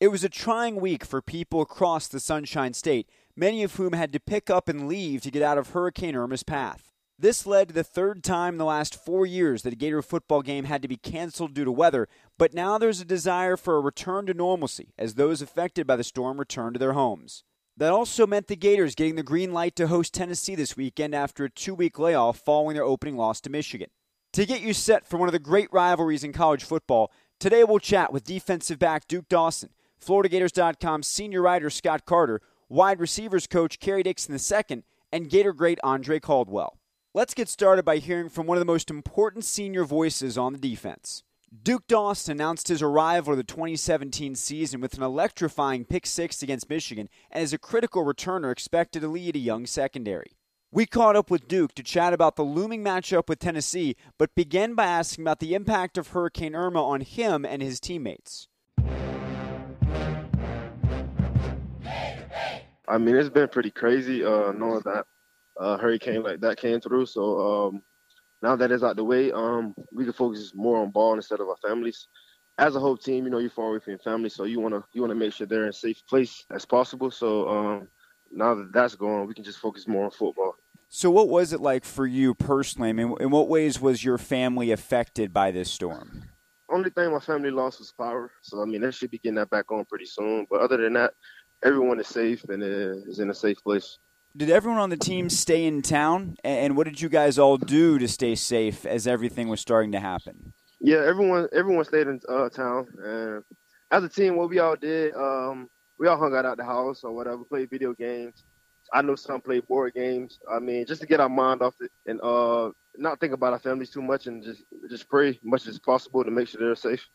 It was a trying week for people across the Sunshine State, many of whom had to pick up and leave to get out of Hurricane Irma's path. This led to the third time in the last four years that a Gator football game had to be canceled due to weather, but now there's a desire for a return to normalcy as those affected by the storm return to their homes. That also meant the Gators getting the green light to host Tennessee this weekend after a two week layoff following their opening loss to Michigan. To get you set for one of the great rivalries in college football, today we'll chat with defensive back Duke Dawson, FloridaGators.com senior writer Scott Carter, wide receivers coach Kerry Dixon II, and Gator great Andre Caldwell. Let's get started by hearing from one of the most important senior voices on the defense. Duke Dawson announced his arrival to the 2017 season with an electrifying pick six against Michigan and is a critical returner expected to lead a young secondary. We caught up with Duke to chat about the looming matchup with Tennessee, but began by asking about the impact of Hurricane Irma on him and his teammates. I mean, it's been pretty crazy uh, knowing that uh, hurricane like that came through. So um, now that it's out the way, um, we can focus more on ball instead of our families. As a whole team, you know, you're far away from your family, so you wanna you wanna make sure they're in a safe place as possible. So um, now that that's gone, we can just focus more on football. So, what was it like for you personally? I mean, in what ways was your family affected by this storm? Only thing my family lost was power, so I mean, they should be getting that back on pretty soon. But other than that, everyone is safe and is in a safe place. Did everyone on the team stay in town? And what did you guys all do to stay safe as everything was starting to happen? Yeah, everyone everyone stayed in uh, town, and as a team, what we all did, um, we all hung out at the house or whatever, played video games. I know some play board games. I mean, just to get our mind off it and uh, not think about our families too much, and just just pray much as possible to make sure they're safe.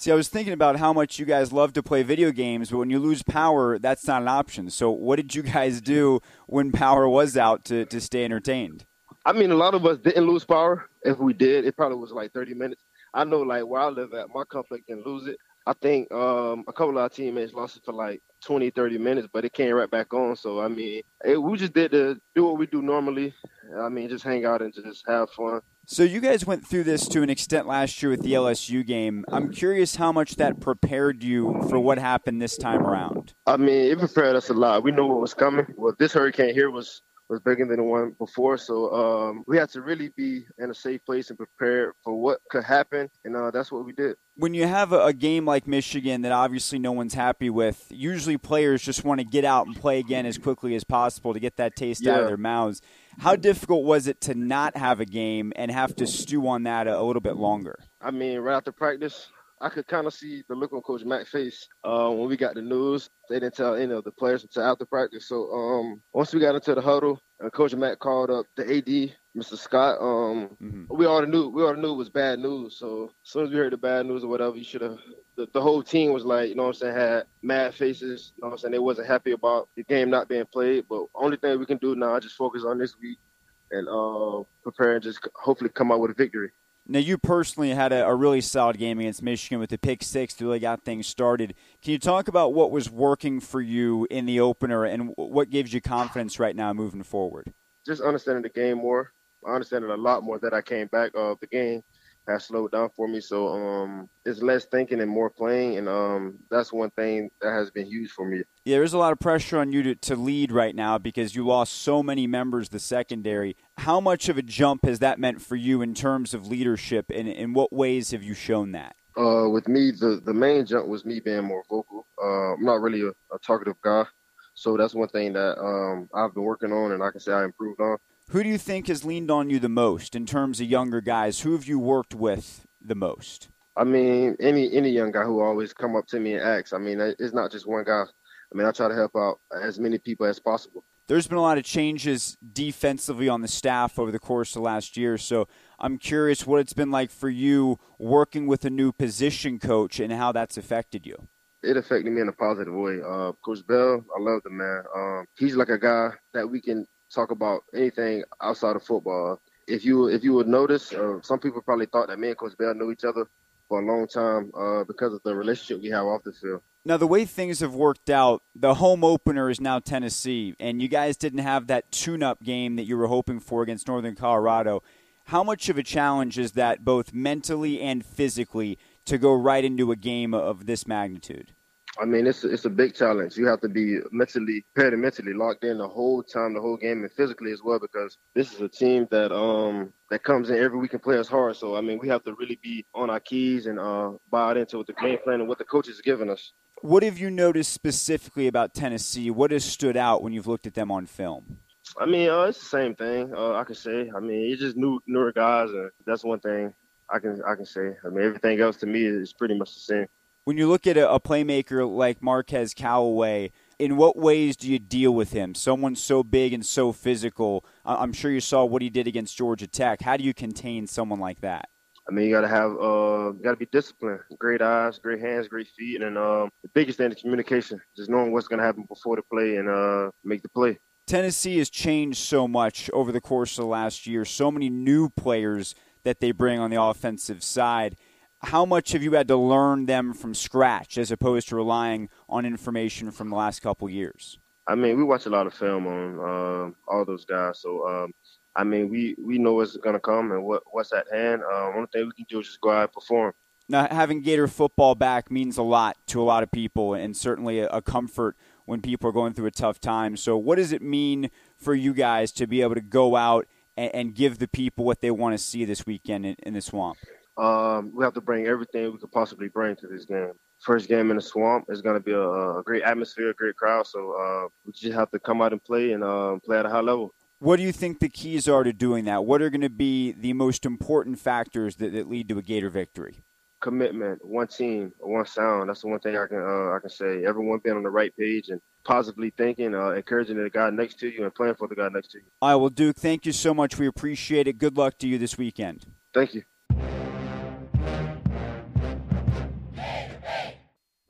See, I was thinking about how much you guys love to play video games, but when you lose power, that's not an option. So, what did you guys do when power was out to, to stay entertained? I mean, a lot of us didn't lose power. If we did, it probably was like 30 minutes. I know, like, where I live at, my complex can lose it. I think um, a couple of our teammates lost it for like 20, 30 minutes, but it came right back on. So, I mean, it, we just did to do what we do normally. I mean, just hang out and just have fun. So you guys went through this to an extent last year with the LSU game. I'm curious how much that prepared you for what happened this time around. I mean, it prepared us a lot. We knew what was coming. Well, this hurricane here was was bigger than the one before. So um, we had to really be in a safe place and prepared for what could happen, and uh, that's what we did. When you have a, game like Michigan that obviously no one's happy with, usually players just want to get out and play again as quickly as possible to get that taste yeah. out of their mouths. How difficult was it to not have a game and have to stew on that a, a little bit longer? I mean, right after practice, I could kind of see the look on Coach Mack's face uh, when we got the news. They didn't tell any of the players until after practice. So um, once we got into the huddle, and Coach Mack called up the AD, Mr. Scott. Um, mm-hmm. We already knew we already knew it was bad news. So as soon as we heard the bad news or whatever, you should have. The, the, whole team was like, you know what I'm saying, had mad faces. You know what I'm saying? They wasn't happy about the game not being played. But only thing we can do now is just focus on this week and uh, prepare and just hopefully come out with a victory. Now, you personally had a, a, really solid game against Michigan with the pick six to really got things started. Can you talk about what was working for you in the opener and what gives you confidence right now moving forward? Just understanding the game more. I understand it a lot more that I came back of the game has slowed down for me. So um, it's less thinking and more playing, and um, that's one thing that has been huge for me. Yeah, there's a lot of pressure on you to, to lead right now because you lost so many members the secondary. How much of a jump has that meant for you in terms of leadership, and in what ways have you shown that? Uh, with me, the, the main jump was me being more vocal. Uh, I'm not really a, a talkative guy, so that's one thing that um, I've been working on, and I can say I improved on. Who do you think has leaned on you the most in terms of younger guys? Who have you worked with the most? I mean, any any young guy who always come up to me and asks. I mean, it's not just one guy. I mean, I try to help out as many people as possible. There's been a lot of changes defensively on the staff over the course of last year. So I'm curious what it's been like for you working with a new position coach and how that's affected you. it affected me in a positive way. Uh, Coach Bell, I love the man. Um, he's like a guy that we can talk about anything outside of football. If you if you would notice, uh, some people probably thought that me and Coach Bell knew each other for a long time uh, because of the relationship we have off the field. Now, the way things have worked out, the home opener is now Tennessee, and you guys didn't have that tune up game that you were hoping for against Northern Colorado. How much of a challenge is that, both mentally and physically, to go right into a game of this magnitude? I mean, it's it's a big challenge. You have to be mentally prepared and mentally locked in the whole time, the whole game, and physically as well, because this is a team that um that comes in every week and plays hard. So I mean, we have to really be on our keys and uh buy into what the game plan and what the coaches are giving us. What have you noticed specifically about Tennessee? What has stood out when you've looked at them on film? I mean, uh, it's the same thing. Uh, I can say. I mean, it's just new, newer guys, and that's one thing I can I can say. I mean, everything else to me is pretty much the same. When you look at a, a playmaker like Marquez Callaway, in what ways do you deal with him? Someone so big and so physical. I'm sure you saw what he did against Georgia Tech. How do you contain someone like that? I mean, you got to have, uh, you got to be disciplined. Great eyes, great hands, great feet, and um, the biggest thing is communication. Just knowing what's going to happen before the play and uh, make the play. Tennessee has changed so much over the course of the last year. So many new players that they bring on the offensive side. How much have you had to learn them from scratch as opposed to relying on information from the last couple years? I mean, we watch a lot of film on uh, all those guys, so um, I mean, we we know what's going to come and what what's at hand. Um, one thing we can do is just go out and perform. Now, having Gator football back means a lot to a lot of people, and certainly a, a comfort when people are going through a tough time. So, what does it mean for you guys to be able to go out and, and give the people what they want to see this weekend in, in the swamp? Um, we have to bring everything we could possibly bring to this game. First game in the swamp is going to be a, a, great atmosphere, a great crowd. So uh, we just have to come out and play and uh, play at a high level. What do you think the keys are to doing that? What are going to be the most important factors that, that lead to a Gator victory? Commitment, one team, one sound. That's the one thing I can uh, I can say. Everyone being on the right page and positively thinking, uh, encouraging the guy next to you, and playing for the guy next to you. All right, well, Duke, thank you so much. We appreciate it. Good luck to you this weekend. Thank you.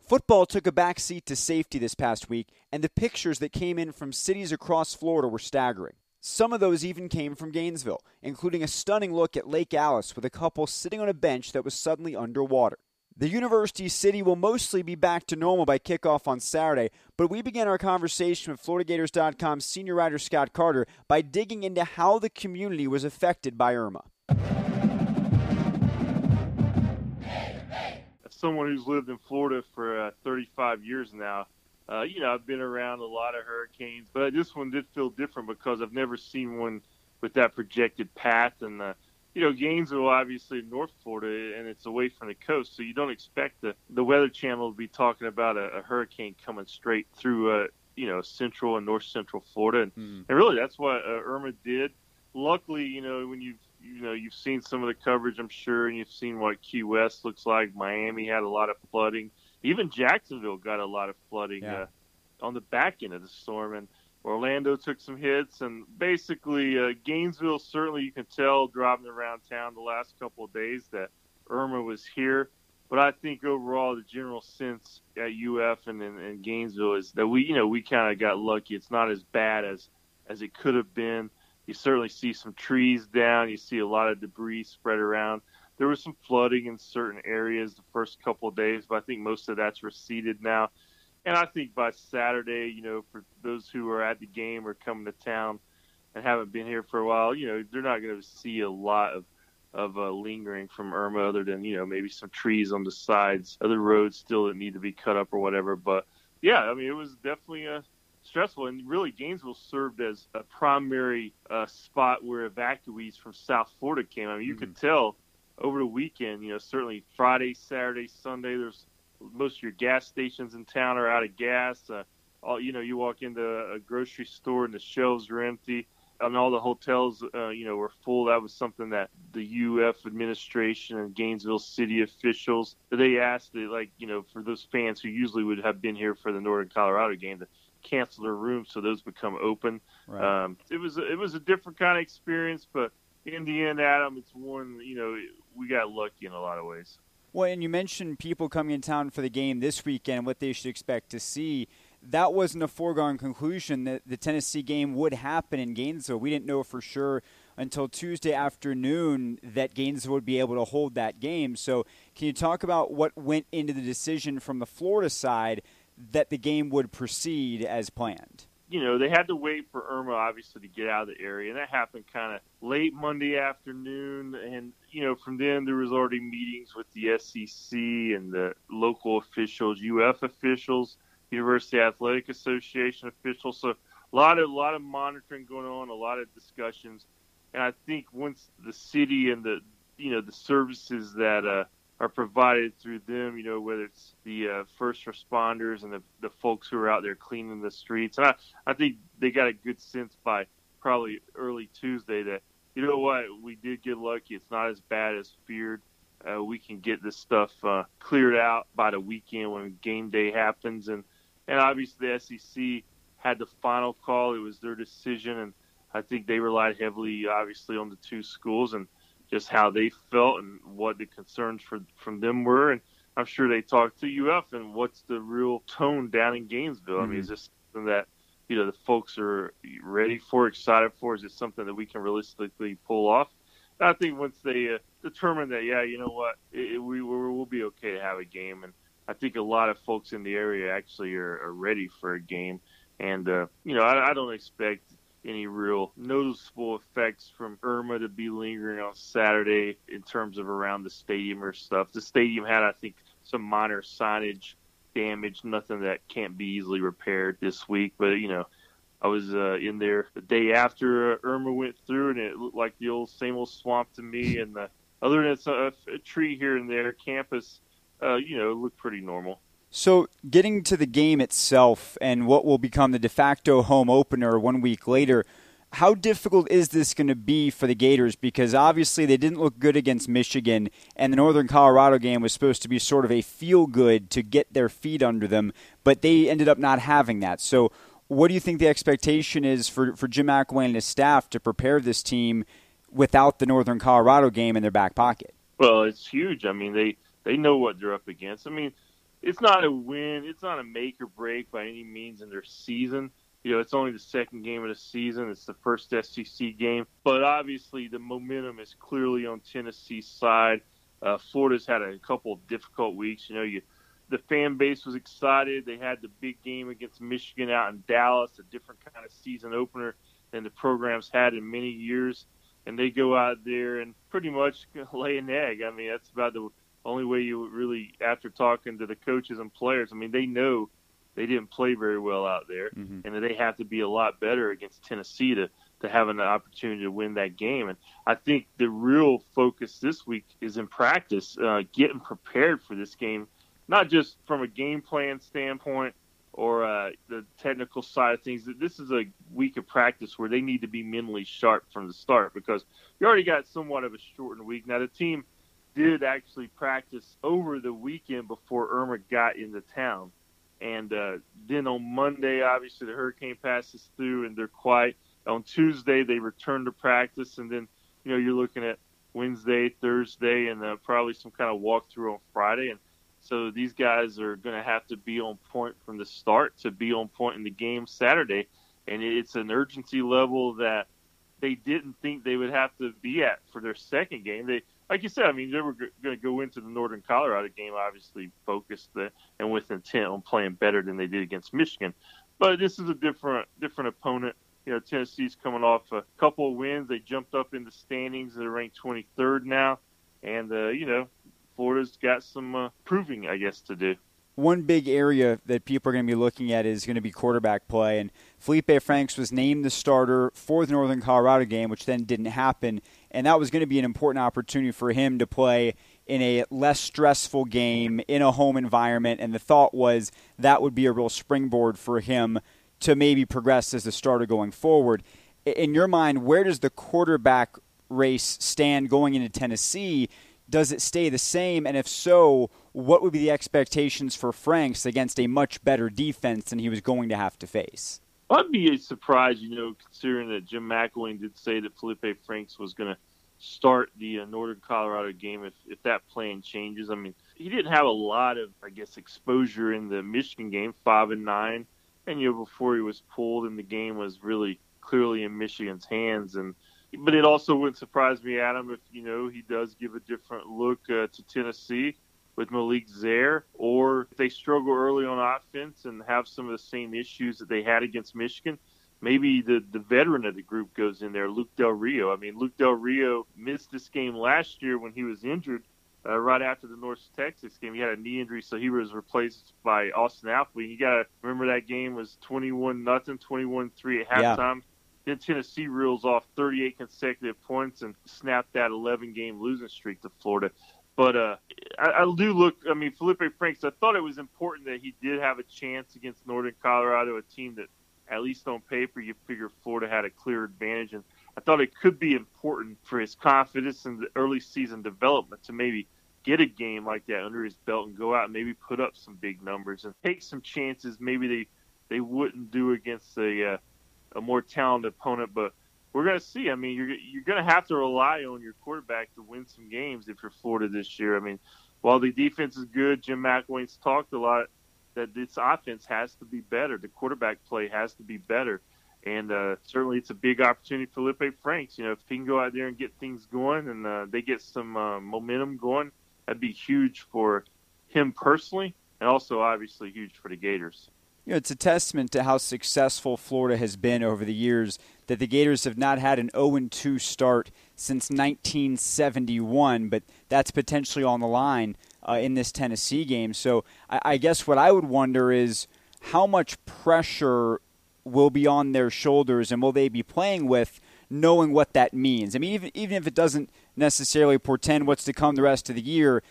Football took a back seat to safety this past week, and the pictures that came in from cities across Florida were staggering. Some of those even came from Gainesville, including a stunning look at Lake Alice with a couple sitting on a bench that was suddenly underwater. The University City will mostly be back to normal by kickoff on Saturday, but we began our conversation with FloridaGators.com senior writer Scott Carter by digging into how the community was affected by Irma. Someone who's lived in Florida for uh, 35 years now, uh, you know, I've been around a lot of hurricanes, but this one did feel different because I've never seen one with that projected path. And, uh, you know, Gainesville, obviously, North Florida, and it's away from the coast, so you don't expect the, the Weather Channel to be talking about a, a hurricane coming straight through, uh, you know, central and north central Florida. And, mm. and really, that's what uh, Irma did. Luckily, you know, when you've you know you've seen some of the coverage, I'm sure, and you've seen what Key West looks like. Miami had a lot of flooding even Jacksonville got a lot of flooding yeah. uh, on the back end of the storm, and Orlando took some hits, and basically uh, Gainesville certainly you can tell driving around town the last couple of days that Irma was here. But I think overall the general sense at UF and in, Gainesville is that we you know we kind of got lucky. It's not as bad as as it could have been. You certainly see some trees down. You see a lot of debris spread around there was some flooding in certain areas the first couple of days, but I think most of that's receded now. And I think by Saturday, you know, for those who are at the game or coming to town and haven't been here for a while, you know, they're not going to see a lot of of uh, lingering from Irma, other than you know maybe some trees on the sides, other roads still that need to be cut up or whatever. But yeah, I mean, it was definitely a stressful, and really Gainesville served as a primary uh, spot where evacuees from South Florida came. I mean, you mm-hmm. could tell over the weekend, you know, certainly Friday, Saturday, Sunday, there's most of your gas stations in town are out of gas. Uh, all you know, you walk into a grocery store and the shelves are empty, and all the hotels, uh, you know, were full. That was something that the UF administration and Gainesville city officials they asked, that, like, you know, for those fans who usually would have been here for the Northern Colorado game to cancel their rooms so those become open. Right. Um, it was it was a different kind of experience, but in the end, Adam, it's one you know we got lucky in a lot of ways. Well, and you mentioned people coming in town for the game this weekend, what they should expect to see. That wasn't a foregone conclusion that the Tennessee game would happen in Gainesville. We didn't know for sure until Tuesday afternoon that Gainesville would be able to hold that game. So, can you talk about what went into the decision from the Florida side that the game would proceed as planned? You know, they had to wait for Irma obviously to get out of the area, and that happened kind of late Monday afternoon. And you know, from then there was already meetings with the SEC and the local officials, UF officials, University Athletic Association officials. So a lot of a lot of monitoring going on, a lot of discussions and I think once the city and the you know the services that uh, are provided through them, you know whether it's the uh, first responders and the, the folks who are out there cleaning the streets, and I I think they got a good sense by probably early Tuesday that you know what we did get lucky. It's not as bad as feared. Uh, we can get this stuff uh, cleared out by the weekend when game day happens, and and obviously the SEC had the final call. It was their decision, and I think they relied heavily, obviously, on the two schools and just how they felt and what the concerns for, from them were. And I'm sure they talked to UF and what's the real tone down in Gainesville. Mm-hmm. I mean, is mm-hmm. this something that you know the folks are ready for, excited for? Is it something that we can realistically pull off? I think once they uh, determine that, yeah, you know what, it, we we'll be okay to have a game, and I think a lot of folks in the area actually are, are ready for a game. And uh, you know, I, I don't expect any real noticeable effects from Irma to be lingering on Saturday in terms of around the stadium or stuff. The stadium had, I think, some minor signage damage, nothing that can't be easily repaired this week. But you know, I was uh, in there the day after uh, Irma went through, and it looked like the old same old swamp to me. And uh, other than a, a tree here and there, campus, uh, you know, looked pretty normal. So, getting to the game itself and what will become the de facto home opener one week later, how difficult is this going to be for the Gators? Because obviously they didn't look good against Michigan, and the Northern Colorado game was supposed to be sort of a feel good to get their feet under them, but they ended up not having that. So, what do you think the expectation is for, for Jim McElwain and his staff to prepare this team without the Northern Colorado game in their back pocket? Well, it's huge. I mean, they, they know what they're up against. I mean, it's not a win. It's not a make or break by any means in their season. You know, it's only the second game of the season. It's the first SEC game, but obviously the momentum is clearly on Tennessee's side. Uh, Florida's had a couple of difficult weeks. You know, you the fan base was excited. They had the big game against Michigan out in Dallas, a different kind of season opener than the program's had in many years. And they go out there and pretty much lay an egg. I mean, that's about the only way you really, after talking to the coaches and players, I mean, they know they didn't play very well out there, mm-hmm. and that they have to be a lot better against Tennessee to to have an opportunity to win that game. And I think the real focus this week is in practice, uh, getting prepared for this game, not just from a game plan standpoint or uh, the technical side of things. This is a week of practice where they need to be mentally sharp from the start because you already got somewhat of a shortened week. Now the team did actually practice over the weekend before Irma got into town. And uh, then on Monday, obviously, the hurricane passes through and they're quiet. On Tuesday, they return to practice. And then, you know, you're looking at Wednesday, Thursday, and uh, probably some kind of walkthrough on Friday. And so these guys are going to have to be on point from the start to be on point in the game Saturday. And it's an urgency level that they didn't think they would have to be at for their second game. They like you said, I mean, they were g- going to go into the Northern Colorado game obviously focused the, and with intent on playing better than they did against Michigan. But this is a different different opponent. You know, Tennessee's coming off a couple of wins. They jumped up in the standings. They're ranked 23rd now, and uh, you know, Florida's got some uh, proving, I guess, to do one big area that people are going to be looking at is going to be quarterback play. And Felipe Franks was named the starter for the Northern Colorado game, which then didn't happen. And that was going to be an important opportunity for him to play in a less stressful game in a home environment. And the thought was that would be a real springboard for him to maybe progress as a starter going forward. In your mind, where does the quarterback race stand going into Tennessee? Does it stay the same? And if so, what would be the expectations for Franks against a much better defense than he was going to have to face? I'd be surprised, you know, considering that Jim McElwain did say that Felipe Franks was going to start the uh, Northern Colorado game if, if that plan changes. I mean, he didn't have a lot of, I guess, exposure in the Michigan game, five and nine, and you know before he was pulled, and the game was really clearly in Michigan's hands. And but it also wouldn't surprise me, Adam, if you know he does give a different look uh, to Tennessee with Malik Zaire, or if they struggle early on offense and have some of the same issues that they had against Michigan maybe the the veteran of the group goes in there, Luke Del Rio. I mean, Luke Del Rio missed this game last year when he was injured. Uh, right after the North Texas game, he had a knee injury, so he was replaced by Austin Appleby. You got to remember that game was twenty-one nothing, twenty-one three at halftime. Yeah. Then Tennessee reels off 38 consecutive points and snapped that 11 game losing streak to Florida. But uh, I, I do look. I mean, Felipe Franks. I thought it was important that he did have a chance against Northern Colorado, a team that at least on paper, you figure Florida had a clear advantage. And I thought it could be important for his confidence in the early season development to maybe get a game like that under his belt and go out and maybe put up some big numbers and take some chances maybe they they wouldn't do against a uh, a more talented opponent. But we're going to see. I mean, you're you're going to have to rely on your quarterback to win some games if you're Florida this year. I mean, while the defense is good, Jim McElwain's talked a lot that this offense has to be better. The quarterback play has to be better. And uh, certainly, it's a big opportunity for Felipe Franks. You know, if he can go out there and get things going, and uh, they get some uh, momentum going, that'd be huge for him personally, and also obviously huge for the Gators. You know, it's a testament to how successful Florida has been over the years that the Gators have not had an 0 2 start since 1971, but that's potentially on the line uh, in this Tennessee game. So I, I guess what I would wonder is how much pressure will be on their shoulders and will they be playing with knowing what that means? I mean, even, even if it doesn't necessarily portend what's to come the rest of the year,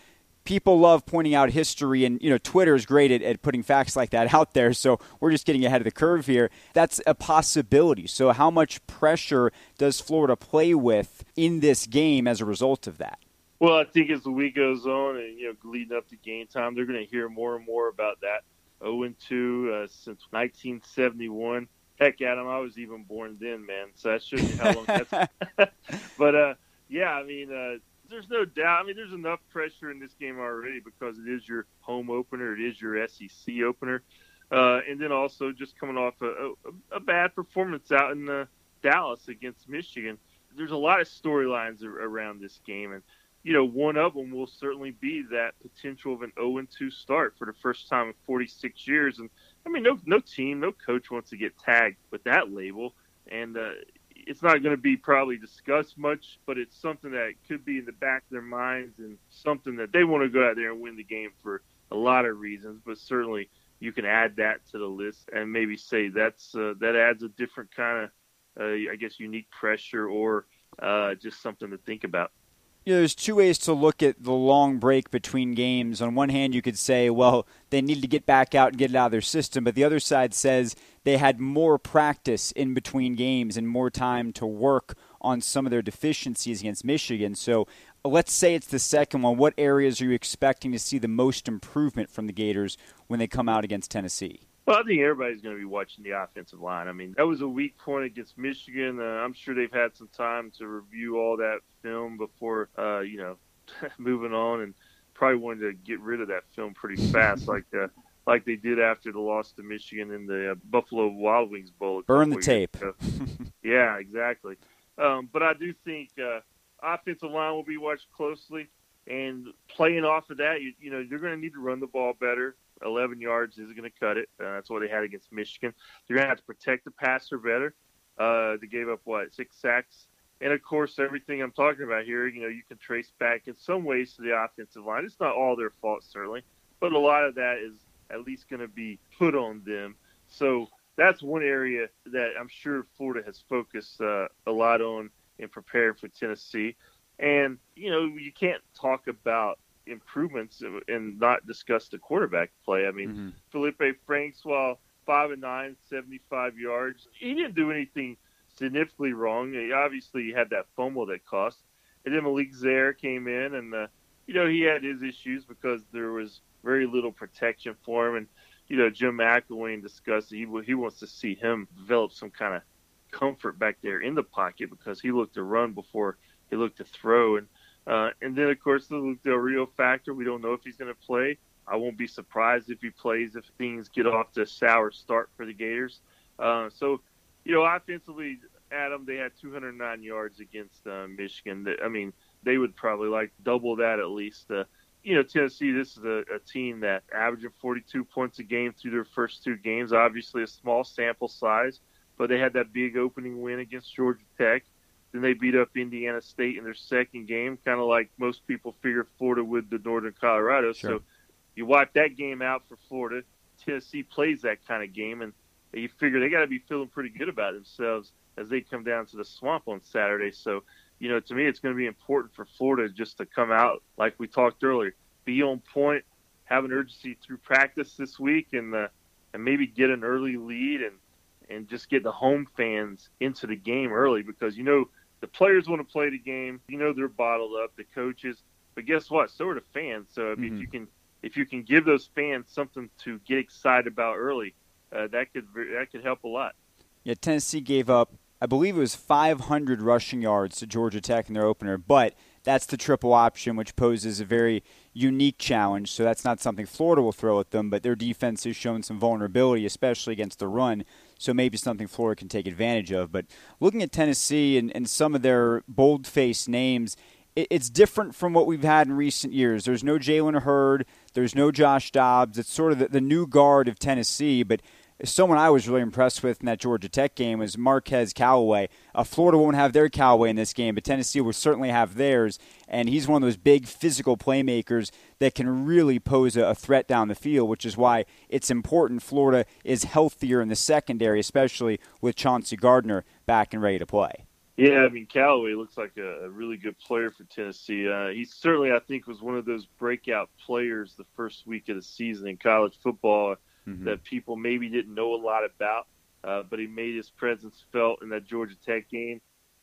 people love pointing out history and you know twitter is great at, at putting facts like that out there so we're just getting ahead of the curve here that's a possibility so how much pressure does florida play with in this game as a result of that well, I think as the week goes on and you know leading up to game time, they're going to hear more and more about that 0 and 2 uh, since 1971. Heck, Adam, I was even born then, man. So that shows you how long that's. but uh, yeah, I mean, uh, there's no doubt. I mean, there's enough pressure in this game already because it is your home opener, it is your SEC opener, uh, and then also just coming off a, a, a bad performance out in uh, Dallas against Michigan. There's a lot of storylines around this game, and you know, one of them will certainly be that potential of an 0 2 start for the first time in 46 years. And I mean, no, no team, no coach wants to get tagged with that label. And uh, it's not going to be probably discussed much, but it's something that could be in the back of their minds and something that they want to go out there and win the game for a lot of reasons. But certainly, you can add that to the list and maybe say that's uh, that adds a different kind of, uh, I guess, unique pressure or uh, just something to think about you know, there's two ways to look at the long break between games. On one hand, you could say, well, they needed to get back out and get it out of their system. But the other side says they had more practice in between games and more time to work on some of their deficiencies against Michigan. So let's say it's the second one. What areas are you expecting to see the most improvement from the Gators when they come out against Tennessee? Well, I think everybody's going to be watching the offensive line. I mean, that was a weak point against Michigan. Uh, I'm sure they've had some time to review all that film before, uh, you know, moving on, and probably wanted to get rid of that film pretty fast, like uh, like they did after the loss to Michigan in the uh, Buffalo Wild Wings Bowl. Burn the tape. yeah, exactly. Um, but I do think uh, offensive line will be watched closely, and playing off of that, you, you know, you're going to need to run the ball better. 11 yards isn't going to cut it. Uh, that's what they had against Michigan. They're going to have to protect the passer better. Uh, they gave up what six sacks, and of course, everything I'm talking about here, you know, you can trace back in some ways to the offensive line. It's not all their fault, certainly, but a lot of that is at least going to be put on them. So that's one area that I'm sure Florida has focused uh, a lot on in preparing for Tennessee. And you know, you can't talk about improvements and not discuss the quarterback play. I mean, mm-hmm. Felipe Franks, while five and nine, 75 yards, he didn't do anything significantly wrong. He obviously had that fumble that cost. And then Malik Zaire came in, and uh, you know he had his issues because there was very little protection for him. And you know Jim McElwain discussed he he wants to see him develop some kind of comfort back there in the pocket because he looked to run before he looked to throw. And uh, and then of course the Del Rio factor. We don't know if he's going to play. I won't be surprised if he plays if things get off to a sour start for the Gators. Uh, so, you know, offensively, Adam, they had 209 yards against uh, Michigan. I mean, they would probably like double that at least. Uh, you know, Tennessee, this is a, a team that averaging 42 points a game through their first two games. Obviously, a small sample size, but they had that big opening win against Georgia Tech. Then they beat up Indiana State in their second game, kind of like most people figure Florida would the Northern Colorado. Sure. So you wipe that game out for Florida. Tennessee plays that kind of game, and you figure they got to be feeling pretty good about themselves as they come down to the swamp on Saturday. So, you know, to me, it's going to be important for Florida just to come out like we talked earlier, be on point, have an urgency through practice this week, and uh, and maybe get an early lead and and just get the home fans into the game early because you know the players want to play the game. You know they're bottled up, the coaches. But guess what? So are the fans. So mm-hmm. if you can if you can give those fans something to get excited about early, uh, that could that could help a lot. Yeah, Tennessee gave up, I believe it was 500 rushing yards to Georgia Tech in their opener, but that's the triple option, which poses a very unique challenge. So that's not something Florida will throw at them, but their defense has shown some vulnerability, especially against the run. So maybe something Florida can take advantage of. But looking at Tennessee and, and some of their bold faced names, it's different from what we've had in recent years. There's no Jalen Hurd, there's no Josh Dobbs. It's sort of the, the new guard of Tennessee, but someone I was really impressed with in that Georgia Tech game was Marquez Callaway. Uh, Florida won't have their Callaway in this game, but Tennessee will certainly have theirs. And he's one of those big physical playmakers that can really pose a, a threat down the field, which is why it's important Florida is healthier in the secondary, especially with Chauncey Gardner back and ready to play. Yeah, I mean Callaway looks like a, a really good player for Tennessee. Uh, he certainly, I think, was one of those breakout players the first week of the season in college football mm-hmm. that people maybe didn't know a lot about, uh, but he made his presence felt in that Georgia Tech game.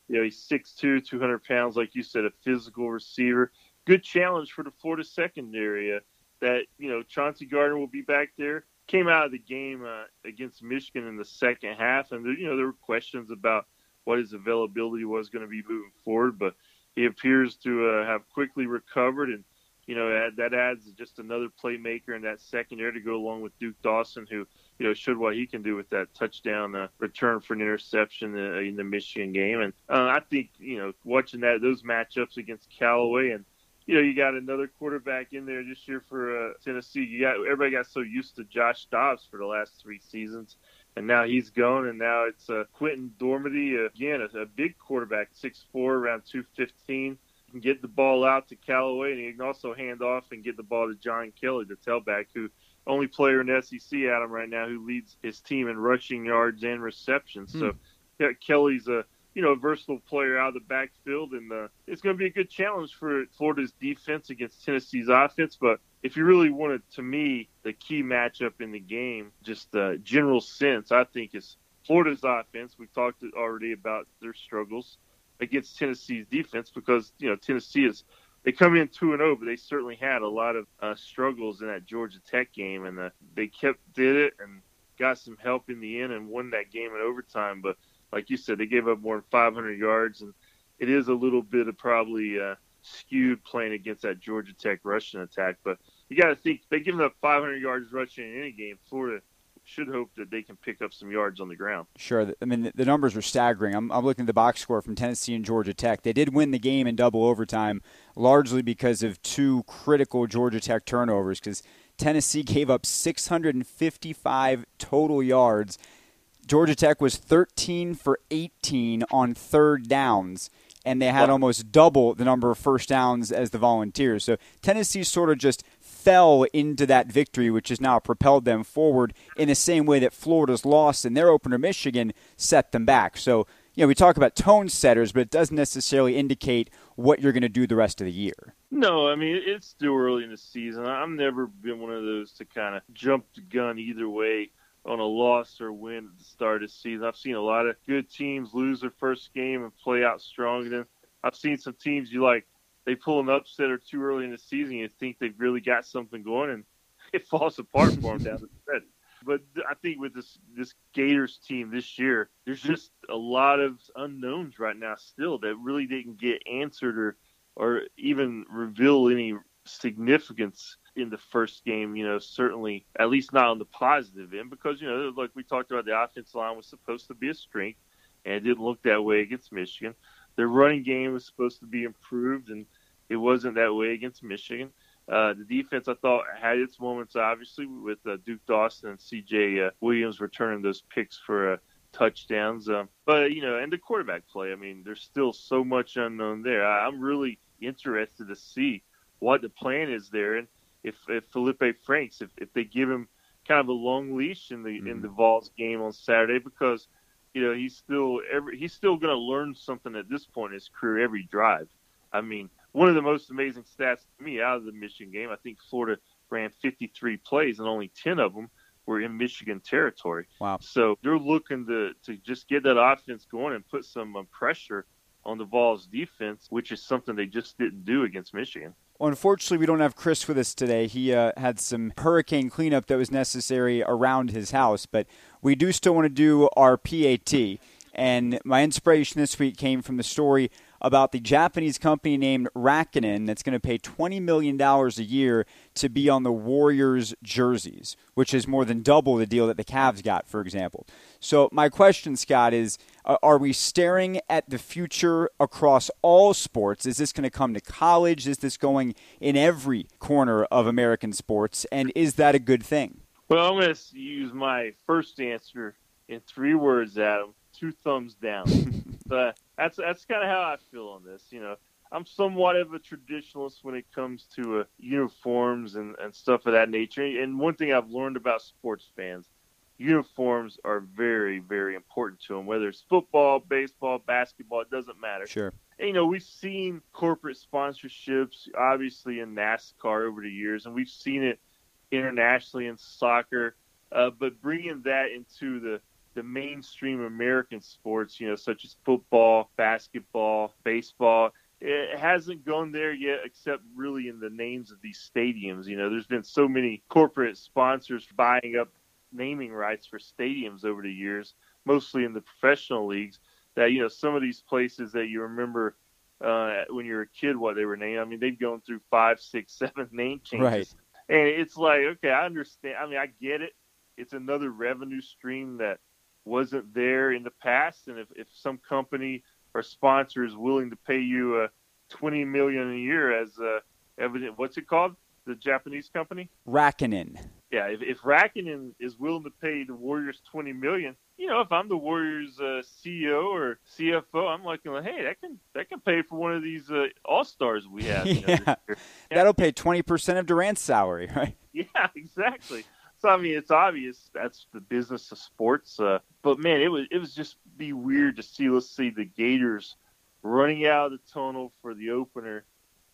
You know, he's 6'2", 200 pounds, like you said, a physical receiver. Good challenge for the Florida secondary. Uh, that you know, Chauncey Gardner will be back there. Came out of the game uh, against Michigan in the second half, and you know there were questions about what his availability was going to be moving forward, but he appears to uh, have quickly recovered, and you know that adds just another playmaker in that secondary to go along with Duke Dawson, who you know showed what he can do with that touchdown uh, return for an interception uh, in the Michigan game, and uh, I think you know watching that those matchups against Callaway and you know, you got another quarterback in there this year for uh, Tennessee. You got everybody got so used to Josh Dobbs for the last three seasons, and now he's gone, and now it's uh, Quinten Dormady again, a, a big quarterback, six four, around two fifteen. Can get the ball out to Callaway, and he can also hand off and get the ball to John Kelly, the tailback, who only player in the SEC, Adam, right now, who leads his team in rushing yards and receptions. Hmm. So yeah, Kelly's a you know, a versatile player out of the backfield, and uh, it's going to be a good challenge for Florida's defense against Tennessee's offense. But if you really wanted, to me, the key matchup in the game, just the general sense, I think is Florida's offense. We've talked already about their struggles against Tennessee's defense because you know Tennessee is they come in two and zero, oh, but they certainly had a lot of uh, struggles in that Georgia Tech game, and uh, they kept did it and got some help in the end and won that game in overtime. But like you said, they gave up more than 500 yards, and it is a little bit of probably uh, skewed playing against that Georgia Tech rushing attack. But you got to think they give up 500 yards rushing in any game. Florida should hope that they can pick up some yards on the ground. Sure. I mean, the numbers are staggering. I'm, I'm, looking at the box score from Tennessee and Georgia Tech. They did win the game in double overtime, largely because of two critical Georgia Tech turnovers, because Tennessee gave up 655 total yards Georgia Tech was 13 for 18 on third downs, and they had almost double the number of first downs as the Volunteers. So Tennessee sort of just fell into that victory, which has now propelled them forward in the same way that Florida's loss in their opener, Michigan, set them back. So, you know, we talk about tone setters, but it doesn't necessarily indicate what you're going to do the rest of the year. No, I mean, it's still early in the season. I've never been one of those to kind of jump the gun either way on a loss or win at the start of the season. I've seen a lot of good teams lose their first game and play out strong. I've seen some teams you like they pull an upset or too early in the season. and think they've really got something going, and it falls apart for them down the stretch. But I think with this this Gators team this year, there's mm-hmm. just a lot of unknowns right now still that really didn't get answered or or even reveal any significance in the first game, you know, certainly at least not on the positive end because, you know, like we talked about, the offensive line was supposed to be a strength and it didn't look that way against Michigan. Their running game was supposed to be improved and it wasn't that way against Michigan. Uh, the defense, I thought, had its moments, obviously, with uh, Duke Dawson and C.J. Uh, Williams returning those picks for uh, touchdowns. Um, but, you know, and the quarterback play, I mean, there's still so much unknown there. I, I'm really interested to see what the plan is there. And if, if Felipe Franks, if, if they give him kind of a long leash in the mm-hmm. in the Vols game on Saturday, because you know he's still every he's still going to learn something at this point in his career every drive. I mean, one of the most amazing stats to me out of the Michigan game, I think Florida ran 53 plays and only 10 of them were in Michigan territory. Wow! So they're looking to to just get that offense going and put some um, pressure on the Vols defense, which is something they just didn't do against Michigan. Well, unfortunately, we don't have Chris with us today. He uh, had some hurricane cleanup that was necessary around his house, but we do still want to do our PAT. And my inspiration this week came from the story about the Japanese company named Rakinen that's going to pay $20 million a year to be on the Warriors jerseys, which is more than double the deal that the Cavs got, for example. So, my question, Scott, is uh, are we staring at the future across all sports? Is this going to come to college? Is this going in every corner of American sports? And is that a good thing? Well, I'm going to use my first answer in three words, Adam. Two thumbs down. but that's that's kind of how I feel on this. You know, I'm somewhat of a traditionalist when it comes to uh, uniforms and, and stuff of that nature. And one thing I've learned about sports fans, uniforms are very, very important to them. Whether it's football, baseball, basketball, it doesn't matter. Sure. And, you know, we've seen corporate sponsorships, obviously in NASCAR over the years, and we've seen it internationally in soccer. Uh, but bringing that into the the mainstream American sports, you know, such as football, basketball, baseball, it hasn't gone there yet, except really in the names of these stadiums. You know, there's been so many corporate sponsors buying up naming rights for stadiums over the years, mostly in the professional leagues, that, you know, some of these places that you remember uh, when you were a kid what they were named, I mean, they've gone through five, six, seven name changes. Right. And it's like, okay, I understand. I mean, I get it. It's another revenue stream that wasn't there in the past, and if, if some company or sponsor is willing to pay you uh, 20 million a year as uh, evident, what's it called? The Japanese company? Rakinen. Yeah, if, if Rakinen is willing to pay the Warriors 20 million, you know, if I'm the Warriors uh, CEO or CFO, I'm like, hey, that can that can pay for one of these uh, All Stars we have. You know, yeah. that'll pay 20 percent of Durant's salary, right? Yeah, exactly. So I mean, it's obvious that's the business of sports. Uh, but man, it was it was just be weird to see. Let's see the Gators running out of the tunnel for the opener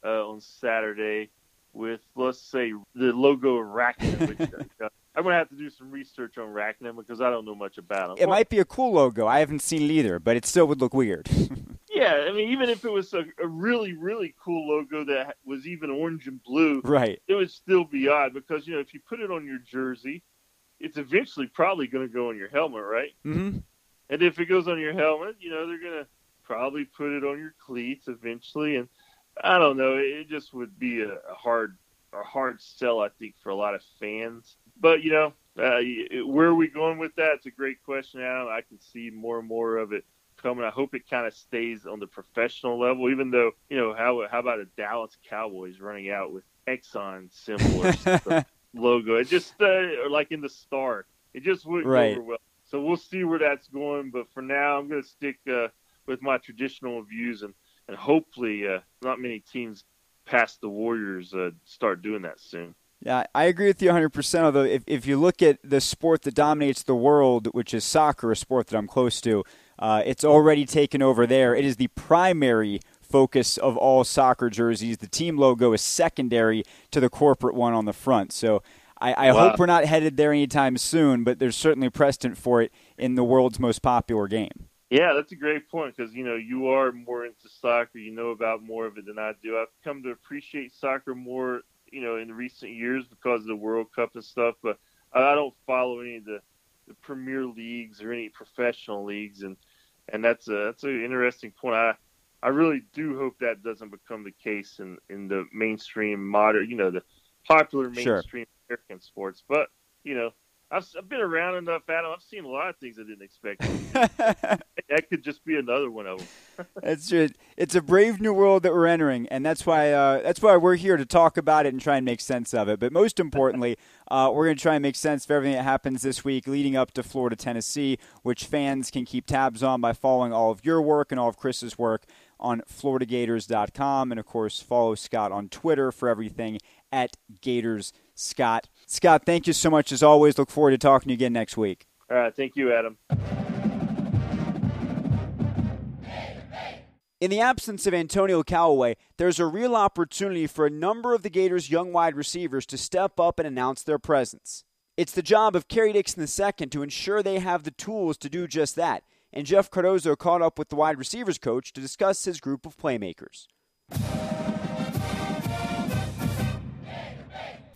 uh, on Saturday with let's say the logo of. Which, uh, I'm gonna have to do some research on Rakinen because I don't know much about them. It well, might be a cool logo. I haven't seen it either, but it still would look weird. Yeah, I mean, even if it was a, a, really, really cool logo that was even orange and blue, right, it would still be odd because you know if you put it on your jersey, it's eventually probably going to go on your helmet, right? Mm-hmm. And if it goes on your helmet, you know they're going to probably put it on your cleats eventually, and I don't know, it just would be a, a hard, a hard sell, I think, for a lot of fans. But you know, uh, where are we going with that? It's a great question, Adam. I can see more and more of it coming. I hope it kind of stays on the professional level, even though, you know, how, how about a Dallas Cowboys running out with Exxon symbol or logo? It just, uh, like in the star, it just wouldn't right. go over well. So we'll see where that's going. But for now, I'm going to stick uh, with my traditional views and, and hopefully uh, not many teams past the Warriors uh, start doing that soon. Yeah, I agree with you 100%. Although, if, if you look at the sport that dominates the world, which is soccer, a sport that I'm close to, uh, it's already taken over there. It is the primary focus of all soccer jerseys. The team logo is secondary to the corporate one on the front. So I, I wow. hope we're not headed there anytime soon, but there's certainly precedent for it in the world's most popular game. Yeah, that's a great point because you know you are more into soccer. You know about more of it than I do. I've come to appreciate soccer more, you know, in recent years because of the World Cup and stuff. But I don't follow any of the, the Premier leagues or any professional leagues, and and that's a that's an interesting point. I I really do hope that doesn't become the case in in the mainstream modern, you know, the popular mainstream sure. American sports. But you know, I've, I've been around enough, Adam. I've seen a lot of things I didn't expect. that could just be another one of them. it's just, it's a brave new world that we're entering, and that's why uh, that's why we're here to talk about it and try and make sense of it. But most importantly, uh, we're going to try and make sense of everything that happens this week leading up to Florida Tennessee, which fans can keep tabs on by following all of your work and all of Chris's work on FloridaGators.com, and of course follow Scott on Twitter for everything at Gators Scott. Scott, thank you so much as always. Look forward to talking to you again next week. All right. Thank you, Adam. In the absence of Antonio Callaway, there's a real opportunity for a number of the Gators' young wide receivers to step up and announce their presence. It's the job of Kerry Dixon II to ensure they have the tools to do just that, and Jeff Cardozo caught up with the wide receivers coach to discuss his group of playmakers.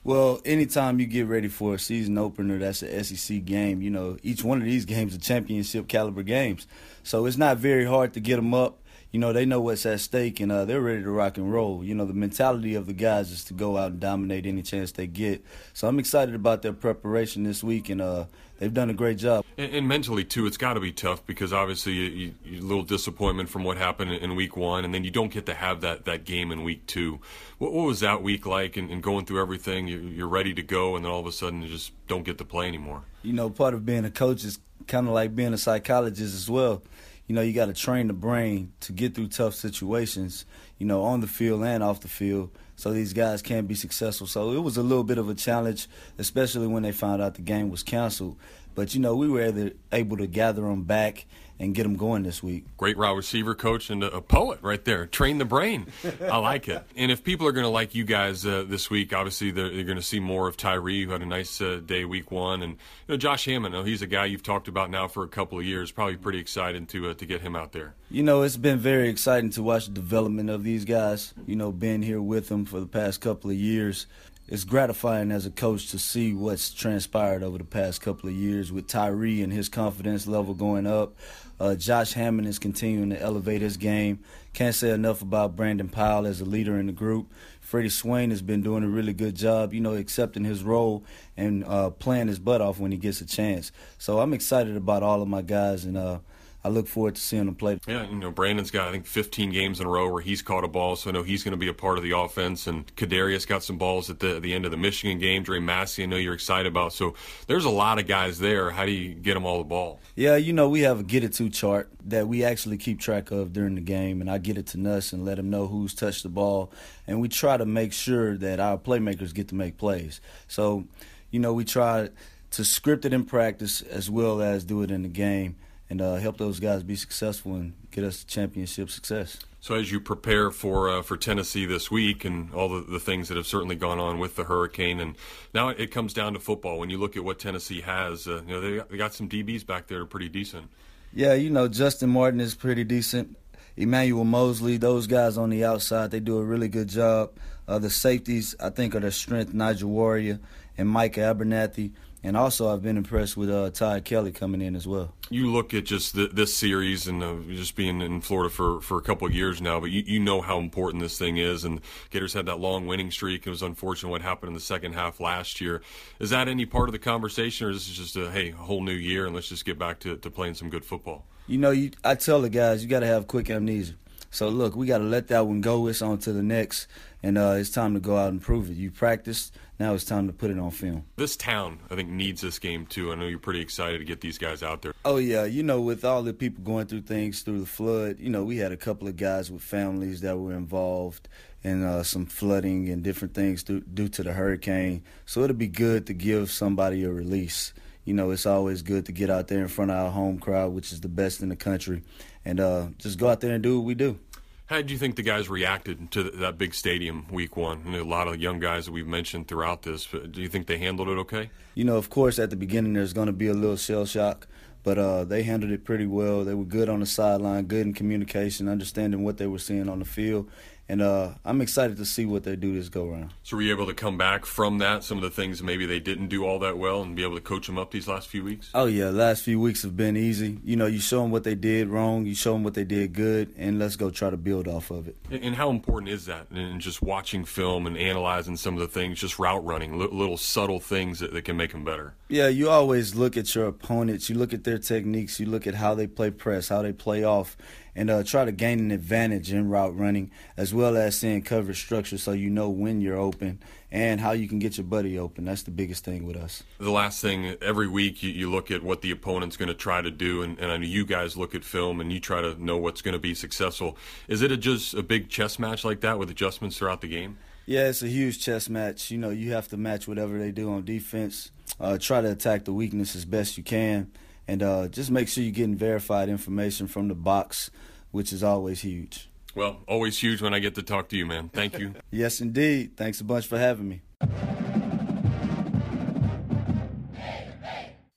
Well, anytime you get ready for a season opener, that's an SEC game. You know, each one of these games are championship caliber games, so it's not very hard to get them up. You know, they know what's at stake and uh, they're ready to rock and roll. You know, the mentality of the guys is to go out and dominate any chance they get. So I'm excited about their preparation this week and uh, they've done a great job. And, and mentally too, it's got to be tough because obviously you, you, a little disappointment from what happened in week one, and then you don't get to have that that game in week two. What, what was that week like? And, and going through everything, you're, you're ready to go, and then all of a sudden you just don't get to play anymore. You know, part of being a coach is kind of like being a psychologist as well. You know, you got to train the brain to get through tough situations. You know, on the field and off the field so these guys can be successful. So it was a little bit of a challenge, especially when they found out the game was canceled. But you know, we were able to gather them back and get them going this week. Great wide receiver coach and a poet right there. Train the brain. I like it. And if people are going to like you guys uh, this week, obviously they're, they're going to see more of Tyrie, who had a nice uh, day week one, and you know Josh Hammond. You know, he's a guy you've talked about now for a couple of years. Probably pretty excited to uh, to get him out there. You know, it's been very exciting to watch the development of these guys. You know, been here with them for the past couple of years it's gratifying as a coach to see what's transpired over the past couple of years with Tyrie and his confidence level going up. Uh, Josh Hammond is continuing to elevate his game. Can't say enough about Brandon Powell as a leader in the group. Freddie Swain has been doing a really good job, you know, accepting his role and uh, playing his butt off when he gets a chance. So I'm excited about all of my guys and. Uh, I look forward to seeing him play. Yeah, you know, Brandon's got I think 15 games in a row where he's caught a ball, so I know he's going to be a part of the offense. And Kadarius got some balls at the the end of the Michigan game. Dre Massey, I know you're excited about. So there's a lot of guys there. How do you get them all the ball? Yeah, you know, we have a get it to chart that we actually keep track of during the game, and I get it to Nuss and let him know who's touched the ball, and we try to make sure that our playmakers get to make plays. So, you know, we try to script it in practice as well as do it in the game and uh, help those guys be successful and get us championship success. So as you prepare for uh, for Tennessee this week and all the, the things that have certainly gone on with the hurricane, and now it comes down to football. When you look at what Tennessee has, uh, you know they got, they got some DBs back there, pretty decent. Yeah, you know Justin Martin is pretty decent. Emmanuel Moseley, those guys on the outside, they do a really good job. Uh, the safeties, I think, are their strength. Nigel Warrior and Mike Abernathy. And also, I've been impressed with uh, Todd Kelly coming in as well. You look at just the, this series and uh, just being in Florida for, for a couple of years now, but you, you know how important this thing is. And Gators had that long winning streak. It was unfortunate what happened in the second half last year. Is that any part of the conversation, or is this just a hey, a whole new year and let's just get back to, to playing some good football? You know, you, I tell the guys you got to have quick amnesia. So look, we got to let that one go. It's on to the next, and uh, it's time to go out and prove it. You practiced now it's time to put it on film. This town, I think, needs this game too. I know you're pretty excited to get these guys out there. Oh yeah, you know, with all the people going through things through the flood, you know, we had a couple of guys with families that were involved in uh, some flooding and different things due, due to the hurricane. So it'll be good to give somebody a release. You know, it's always good to get out there in front of our home crowd, which is the best in the country, and uh, just go out there and do what we do. How do you think the guys reacted to that big stadium week one? Know, a lot of young guys that we've mentioned throughout this. Do you think they handled it okay? You know, of course, at the beginning there's going to be a little shell shock, but uh, they handled it pretty well. They were good on the sideline, good in communication, understanding what they were seeing on the field, and uh, I'm excited to see what they do this go around. So, were you able to come back from that? Some of the things maybe they didn't do all that well, and be able to coach them up these last few weeks. Oh yeah, last few weeks have been easy. You know, you show them what they did wrong, you show them what they did good, and let's go try to build off of it. And how important is that? And just watching film and analyzing some of the things, just route running, little subtle things that, that can make them better. Yeah, you always look at your opponents. You look at their techniques. You look at how they play press, how they play off, and uh, try to gain an advantage in route running, as well as seeing coverage structure, so you know when you're open and how you can get your buddy open. That's the biggest thing with us. The last thing, every week you, you look at what the opponent's going to try to do, and, and, I know you guys look at film and you try to know what's going to be successful. Is it a, just a big chess match like that with adjustments throughout the game? Yeah, it's a huge chess match. You know, you have to match whatever they do on defense. Uh, try to attack the weakness as best you can and uh, just make sure you're getting verified information from the box, which is always huge. Well, always huge when I get to talk to you, man. Thank you. yes, indeed. Thanks a bunch for having me.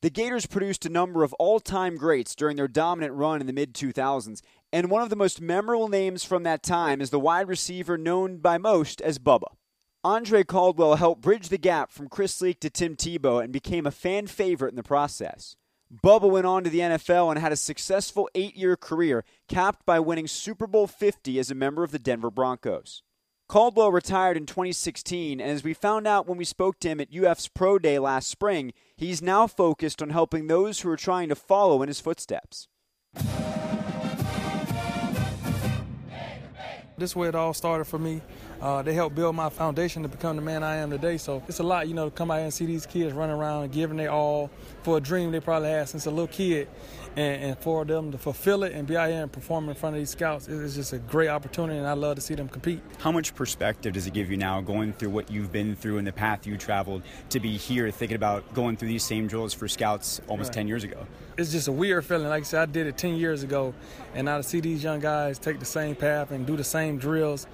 The Gators produced a number of all time greats during their dominant run in the mid 2000s, and one of the most memorable names from that time is the wide receiver known by most as Bubba. Andre Caldwell helped bridge the gap from Chris Leak to Tim Tebow and became a fan favorite in the process. Bubba went on to the NFL and had a successful eight year career, capped by winning Super Bowl 50 as a member of the Denver Broncos. Caldwell retired in 2016, and as we found out when we spoke to him at UF's Pro Day last spring, he's now focused on helping those who are trying to follow in his footsteps. This way it all started for me. Uh, they helped build my foundation to become the man I am today. So it's a lot, you know, to come out and see these kids running around giving their all for a dream they probably had since a little kid. And, and, for them to fulfill it and be out here and perform in front of these scouts, it's just a great opportunity, and I love to see them compete. How much perspective does it give you now, going through what you've been through and the path you traveled, to be here thinking about going through these same drills for scouts almost right. 10 years ago? It's just a weird feeling. Like I said, I did it 10 years ago, and now to see these young guys take the same path and do the same drills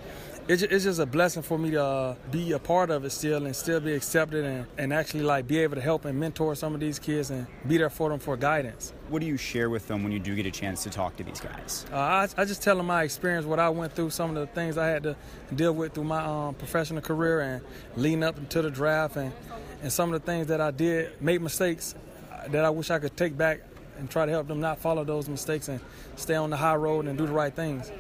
it's just a blessing for me to uh, be a part of it still and still be accepted and, and actually like be able to help and mentor some of these kids and be there for them for guidance. What do you share with them when you do get a chance to talk to these guys? Uh, I, I, just tell them my experience, what I went through, some of the things I had to deal with through my um, professional career and leading up into the draft and, and some of the things that I did, make mistakes that I wish I could take back and try to help them not follow those mistakes and stay on the high road and do the right things.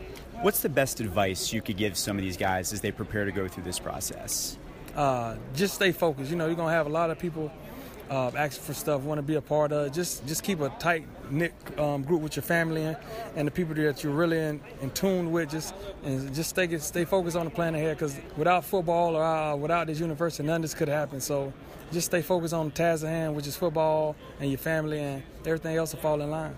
What's the best advice you could give some of these guys as they prepare to go through this process? Uh, just stay focused. You know, you're gonna have a lot of people uh, asking for stuff, want to be a part of. Just just keep a tight knit um, group with your family and, and the people that you're really in, in tune with. Just and just stay stay focused on the plan ahead. Because without football or uh, without this university, none of this could happen. So just stay focused on the task at hand, which is football and your family, and everything else will fall in line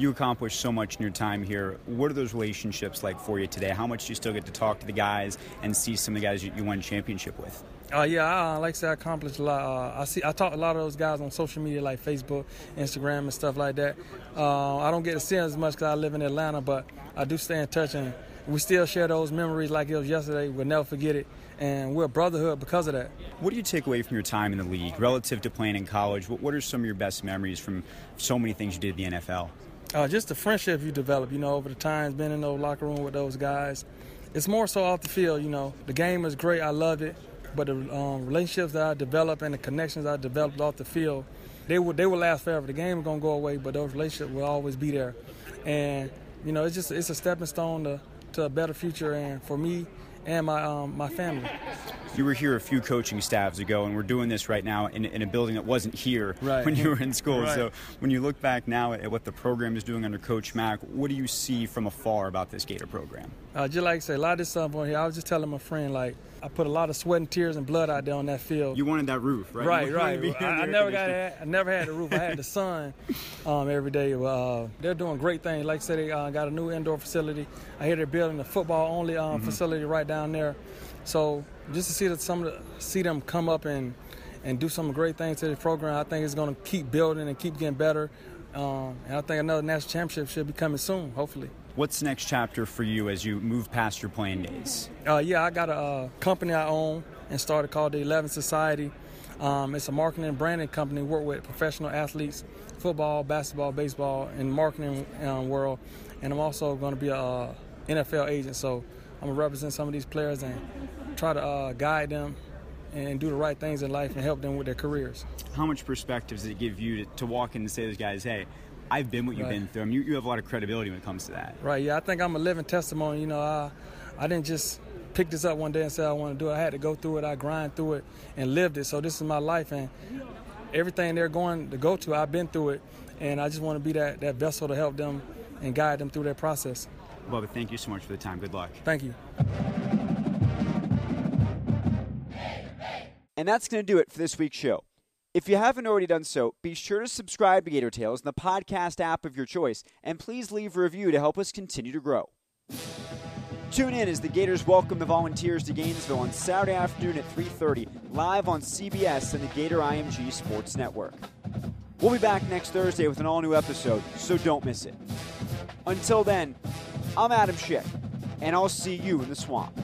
you accomplished so much in your time here. What are those relationships like for you today? How much do you still get to talk to the guys and see some of the guys you, you won championship with? Uh, yeah, I, like I said, I accomplished a lot. Uh, I see, I talk to a lot of those guys on social media like Facebook, Instagram, and stuff like that. Uh, I don't get to see them as much because I live in Atlanta, but I do stay in touch, and we still share those memories like it was yesterday. We'll never forget it, and we're a brotherhood because of that. What do you take away from your time in the league relative to playing in college? What, what are some of your best memories from so many things you did in the NFL? Uh, just the friendship you develop, you know, over the times, being in the locker room with those guys. It's more so off the field, you know. The game is great, I love it, but the um, relationships that I develop and the connections I developed off the field, they will they will last forever. The game is gonna go away, but those relationships will always be there. And you know, it's just it's a stepping stone to, to a better future, and for me and my um, my family. You were here a few coaching staffs ago, and we're doing this right now in, in a building that wasn't here right. when you were in school. Right. So when you look back now at what the program is doing under Coach Mack, what do you see from afar about this Gator program? Uh, just like I say, a lot of this stuff on here. I was just telling my friend like I put a lot of sweat and tears and blood out there on that field. You wanted that roof, right? Right, right. I, I never got it. I never had the roof. I had the sun um, every day. Uh, they're doing great things. Like I said, they uh, got a new indoor facility. I hear they're building a football only um, mm-hmm. facility right down there. So just to see that some the, see them come up and and do some great things to the program, I think it's going to keep building and keep getting better. Um, and I think another national championship should be coming soon, hopefully. What's the next chapter for you as you move past your playing days? Uh, yeah, I got a uh, company I own and started called the Eleven Society. Um, it's a marketing and branding company. Work with professional athletes, football, basketball, baseball, and marketing um, world. And I'm also going to be a uh, NFL agent. So I'm gonna represent some of these players and try to uh, guide them and do the right things in life and help them with their careers. How much perspective does it give you to, to walk in and say to those guys, hey, I've been what you've Right. been through. I mean, you, you have a lot of credibility when it comes to that. Right. Yeah. I think I'm a living testimony. You know, I I didn't just pick this up one day and say I want to do it. I had to go through it. I grind through it and lived it. So this is my life and everything they're going to go to, I've been through it, and I just want to be that that vessel to help them and guide them through their process. Bubba, thank you so much for the time. Good luck. Thank you. And that's going to do it for this week's show. If you haven't already done so, be sure to subscribe to Gator Tales in the podcast app of your choice, and please leave a review to help us continue to grow. Tune in as the Gators welcome the Volunteers to Gainesville on Saturday afternoon at 3:30, live on CBS and the Gator IMG Sports Network. We'll be back next Thursday with an all-new episode, so don't miss it. Until then, I'm Adam Schick, and I'll see you in the swamp.